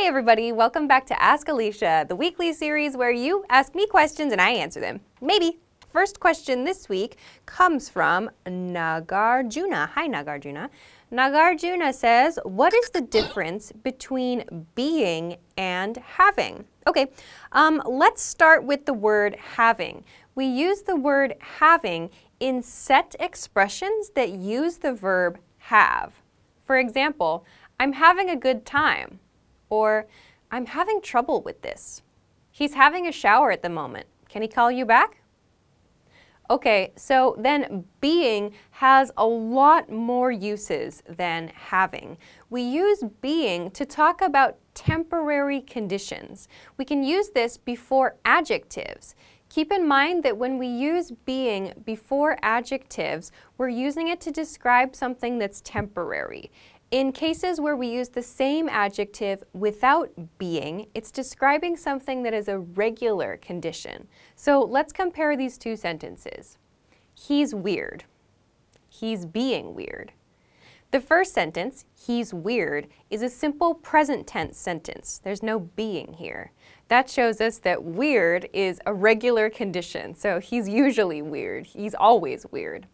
Hi, everybody. Welcome back to Ask Alicia, the weekly series where you ask me questions and I answer them. Maybe. First question this week comes from Nagarjuna. Hi, Nagarjuna. Nagarjuna says, What is the difference between being and having? Okay, um, let's start with the word having. We use the word having in set expressions that use the verb have. For example, I'm having a good time, or I'm having trouble with this. He's having a shower at the moment. Can he call you back? Okay, so then being has a lot more uses than having. We use being to talk about temporary conditions. We can use this before adjectives. Keep in mind that when we use being before adjectives, we're using it to describe something that's temporary. In cases where we use the same adjective without being, it's describing something that is a regular condition. So let's compare these two sentences. He's weird. He's being weird. The first sentence, he's weird, is a simple present tense sentence. There's no being here. That shows us that weird is a regular condition. So he's usually weird. He's always weird.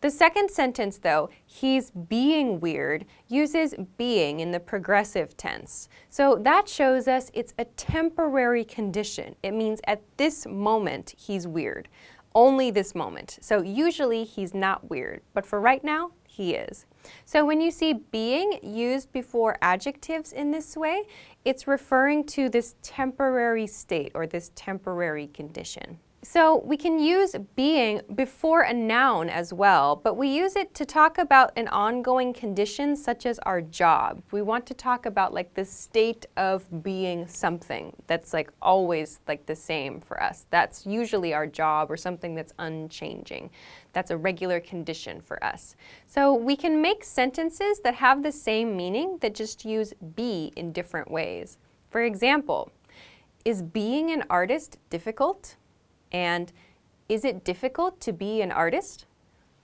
The second sentence, though, he's being weird, uses being in the progressive tense. So that shows us it's a temporary condition. It means at this moment he's weird. Only this moment. So usually he's not weird, but for right now, he is. So when you see being used before adjectives in this way, it's referring to this temporary state or this temporary condition. So we can use being before a noun as well, but we use it to talk about an ongoing condition such as our job. We want to talk about like the state of being something that's like always like the same for us. That's usually our job or something that's unchanging. That's a regular condition for us. So we can make sentences that have the same meaning that just use be in different ways. For example, is being an artist difficult? And is it difficult to be an artist?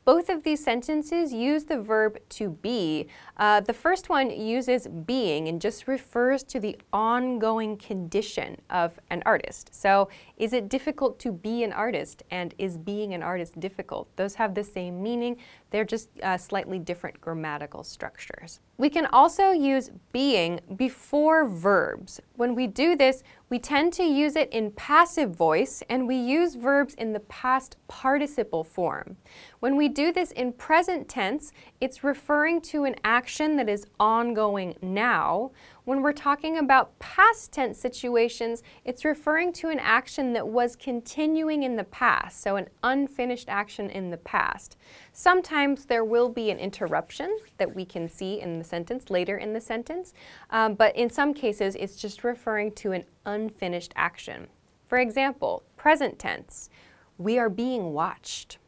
Both of these sentences use the verb to be. Uh, the first one uses being and just refers to the ongoing condition of an artist. So, is it difficult to be an artist? And is being an artist difficult? Those have the same meaning, they're just uh, slightly different grammatical structures. We can also use being before verbs. When we do this, we tend to use it in passive voice and we use verbs in the past participle form. When we do this in present tense, it's referring to an action that is ongoing now. When we're talking about past tense situations, it's referring to an action that was continuing in the past, so an unfinished action in the past. Sometimes there will be an interruption that we can see in the sentence later in the sentence, um, but in some cases it's just referring to an unfinished action. For example, present tense, we are being watched.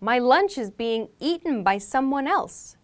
My lunch is being eaten by someone else.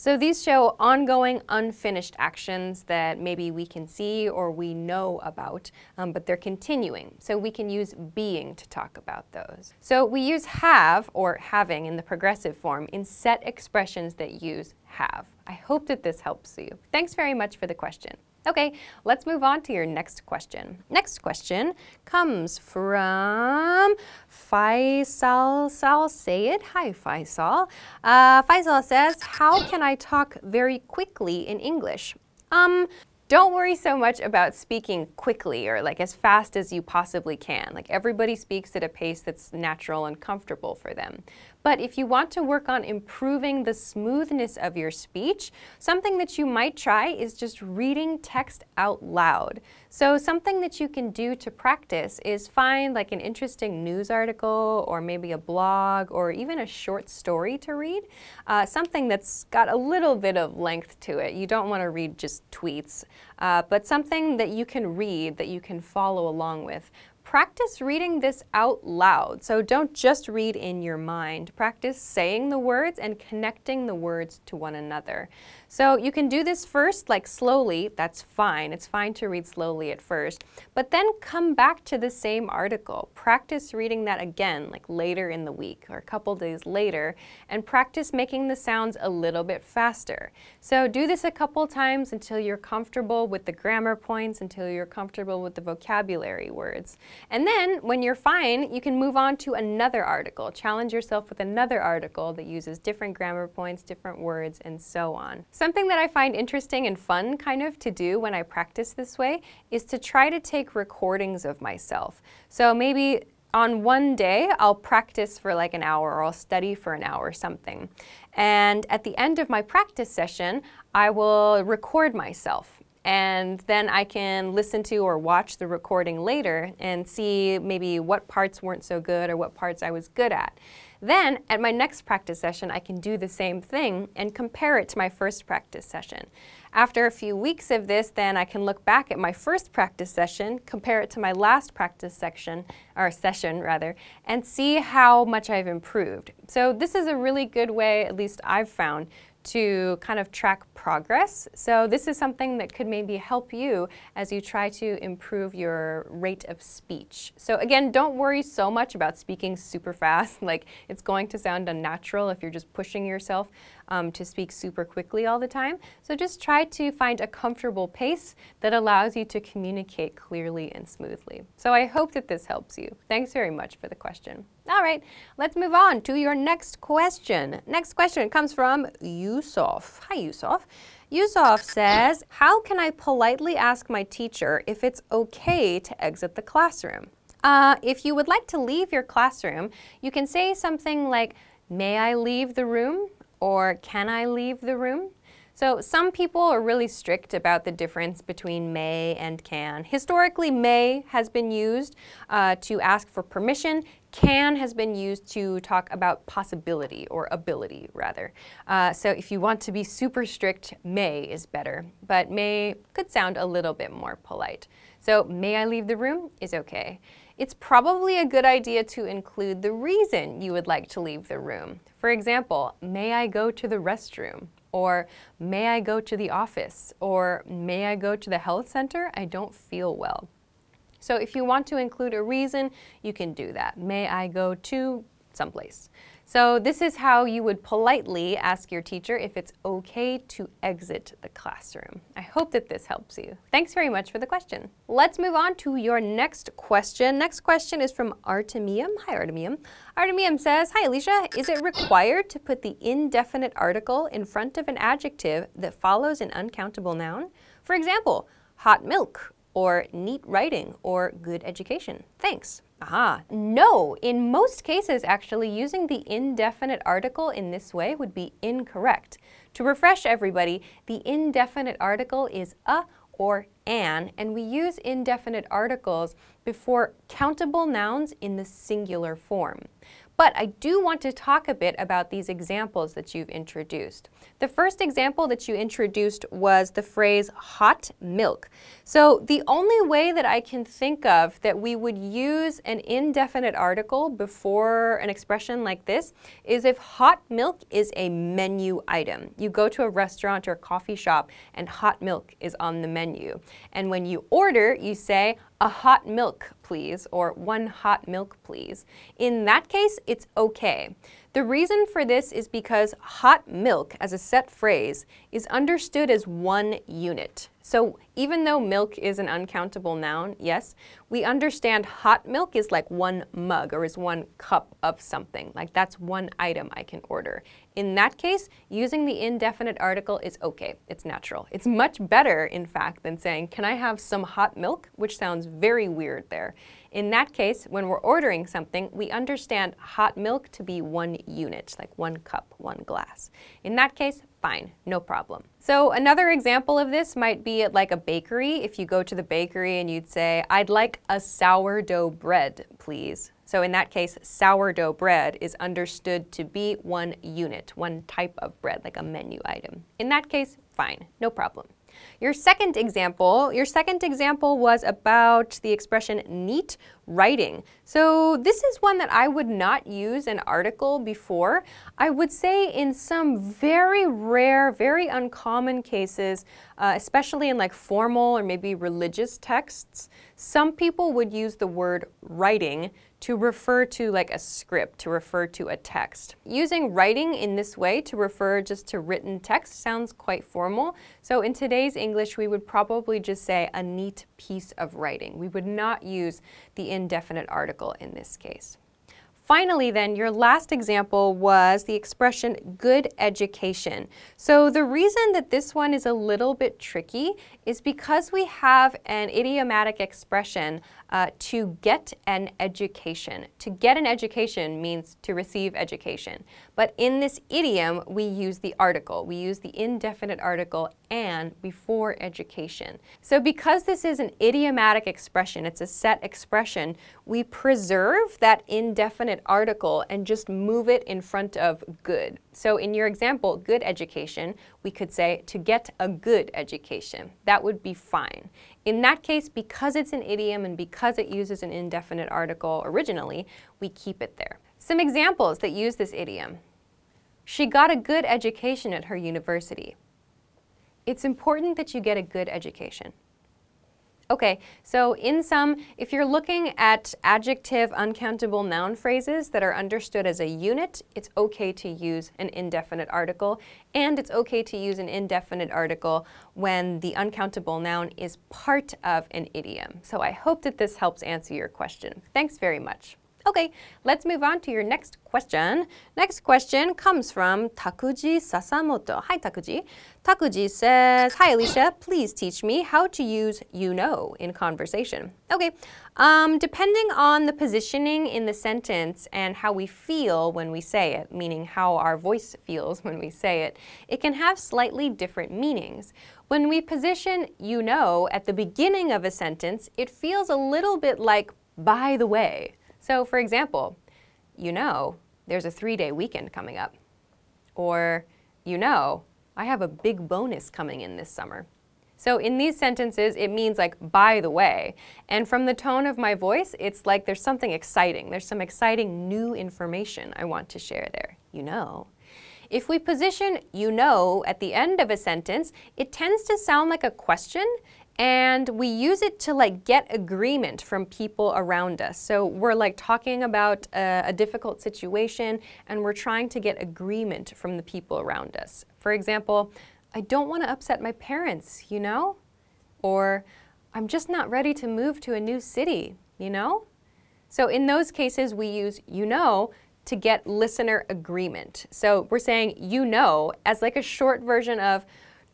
So these show ongoing unfinished actions that maybe we can see or we know about, um, but they're continuing. So we can use being to talk about those. So we use have or having in the progressive form in set expressions that use have. I hope that this helps you. Thanks very much for the question. Okay, let's move on to your next question. Next question comes from Faisal Sal Sayed. Hi, Faisal. Uh, Faisal says, How can I talk very quickly in English? Um, don't worry so much about speaking quickly or like as fast as you possibly can. Like everybody speaks at a pace that's natural and comfortable for them. But if you want to work on improving the smoothness of your speech, something that you might try is just reading text out loud. So, something that you can do to practice is find like an interesting news article or maybe a blog or even a short story to read, uh, something that's got a little bit of length to it. You don't want to read just tweets, uh, but something that you can read that you can follow along with practice reading this out loud. So don't just read in your mind. Practice saying the words and connecting the words to one another. So you can do this first, like slowly, that's fine. It's fine to read slowly at first, but then come back to the same article. Practice reading that again, like later in the week or a couple days later, and practice making the sounds a little bit faster. So do this a couple times until you're comfortable with the grammar points, until you're comfortable with the vocabulary words. And then when you're fine, you can move on to another article. Challenge yourself with another article that uses different grammar points, different words, and so on. Something that I find interesting and fun kind of to do when I practice this way is to try to take recordings of myself. So maybe on one day, I'll practice for like an hour or I'll study for an hour or something. And at the end of my practice session, I will record myself and then I can listen to or watch the recording later and see maybe what parts weren't so good or what parts I was good at. Then, at my next practice session, I can do the same thing and compare it to my first practice session. After a few weeks of this, then I can look back at my first practice session, compare it to my last practice section, or session rather, and see how much I've improved. So this is a really good way, at least I've found, to kind of track progress. So this is something that could maybe help you as you try to improve your rate of speech. So again, don't worry so much about speaking super fast, like it's going to sound unnatural if you're just pushing yourself um, to speak super quickly all the time. So just try to find a comfortable pace that allows you to communicate clearly and smoothly. So I hope that this helps you. Thanks very much for the question. All right, let's move on to your next question. Next question comes from Yusuf. Hi, Yusuf. Yusuf says, How can I politely ask my teacher if it's okay to exit the classroom? Uh, if you would like to leave your classroom, you can say something like, May I leave the room? Or can I leave the room? So some people are really strict about the difference between may and can. Historically, may has been used uh, to ask for permission. Can has been used to talk about possibility or ability, rather. Uh, so if you want to be super strict, may is better, but may could sound a little bit more polite. So may I leave the room is okay. It's probably a good idea to include the reason you would like to leave the room. For example, may I go to the restroom? or may I go to the office, or may I go to the health center? I don't feel well. So if you want to include a reason, you can do that. May I go to someplace? So this is how you would politely ask your teacher if it's okay to exit the classroom. I hope that this helps you. Thanks very much for the question. Let's move on to your next question. Next question is from Artemium. Hi, Artemium. Artemium says, Hi, Alicia. Is it required to put the indefinite article in front of an adjective that follows an uncountable noun? For example, hot milk, or neat writing, or good education. Thanks. Ah, no. In most cases, actually, using the indefinite article in this way would be incorrect. To refresh everybody, the indefinite article is a or an, and we use indefinite articles before countable nouns in the singular form. But I do want to talk a bit about these examples that you've introduced. The first example that you introduced was the phrase hot milk. So the only way that I can think of that we would use an indefinite article before an expression like this is if hot milk is a menu item. You go to a restaurant or coffee shop and hot milk is on the menu. And when you order, you say, a hot milk, please, or one hot milk, please. In that case, it's okay. The reason for this is because hot milk as a set phrase is understood as one unit. So even though milk is an uncountable noun, yes, we understand hot milk is like one mug or is one cup of something. Like that's one item I can order. In that case, using the indefinite article is okay. It's natural. It's much better, in fact, than saying, can I have some hot milk? Which sounds very weird there. In that case, when we're ordering something, we understand hot milk to be one unit, like one cup, one glass. In that case, fine, no problem. So another example of this might be at like a bakery. If you go to the bakery and you'd say, I'd like a sourdough bread, please. So in that case, sourdough bread is understood to be one unit, one type of bread, like a menu item. In that case, fine, no problem. Your second example, your second example was about the expression neat writing. So this is one that I would not use an article before. I would say in some very rare, very uncommon cases, uh, especially in like formal or maybe religious texts, some people would use the word writing to refer to like a script, to refer to a text. Using writing in this way to refer just to written text sounds quite formal. So in today's English, we would probably just say a neat piece of writing. We would not use the indefinite article in this case. Finally, then, your last example was the expression good education. So, the reason that this one is a little bit tricky is because we have an idiomatic expression uh, to get an education. To get an education means to receive education. But in this idiom, we use the article. We use the indefinite article and before education. So because this is an idiomatic expression, it's a set expression, we preserve that indefinite article and just move it in front of good. So in your example, good education, we could say to get a good education. That would be fine. In that case, because it's an idiom and because it uses an indefinite article originally, we keep it there. Some examples that use this idiom. She got a good education at her university. It's important that you get a good education. Okay, so in sum, if you're looking at adjective uncountable noun phrases that are understood as a unit, it's okay to use an indefinite article, and it's okay to use an indefinite article when the uncountable noun is part of an idiom. So I hope that this helps answer your question. Thanks very much. Okay, let's move on to your next question. Next question comes from Takuji Sasamoto. Hi, Takuji. Takuji says, Hi, Alicia. Please teach me how to use you know in conversation. Okay, um, depending on the positioning in the sentence and how we feel when we say it, meaning how our voice feels when we say it, it can have slightly different meanings. When we position you know at the beginning of a sentence, it feels a little bit like by the way. So, for example, you know, there's a three day weekend coming up. Or, you know, I have a big bonus coming in this summer. So, in these sentences, it means like, by the way. And from the tone of my voice, it's like there's something exciting. There's some exciting new information I want to share there. You know. If we position you know at the end of a sentence, it tends to sound like a question and we use it to like get agreement from people around us. So we're like talking about a, a, difficult situation and we're trying to get agreement from the people around us. For example, I don't want to upset my parents, you know? Or I'm just not ready to move to a new city, you know? So in those cases, we use you know to get listener agreement. So we're saying you know as like a short version of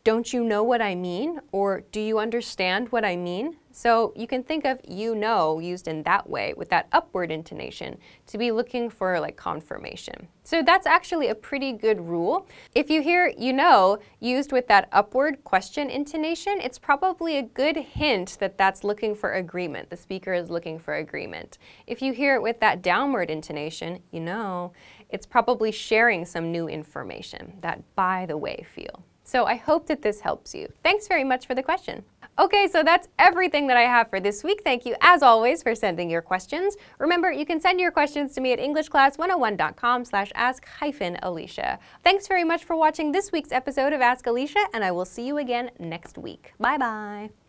don't you know what I mean? Or do you understand what I mean? So you can think of you know used in that way with that upward intonation to be looking for like confirmation. So that's actually a pretty good rule. If you hear you know used with that upward question intonation, it's probably a good hint that that's looking for agreement. The speaker is looking for agreement. If you hear it with that downward intonation, you know, it's probably sharing some new information, that by the way feel. So I hope that this helps you. Thanks very much for the question. Okay, so that's everything that I have for this week. Thank you, as always, for sending your questions. Remember, you can send your questions to me at EnglishClass101.com slash ask hyphen Alicia. Thanks very much for watching this week's episode of Ask Alicia, and I will see you again next week. Bye-bye.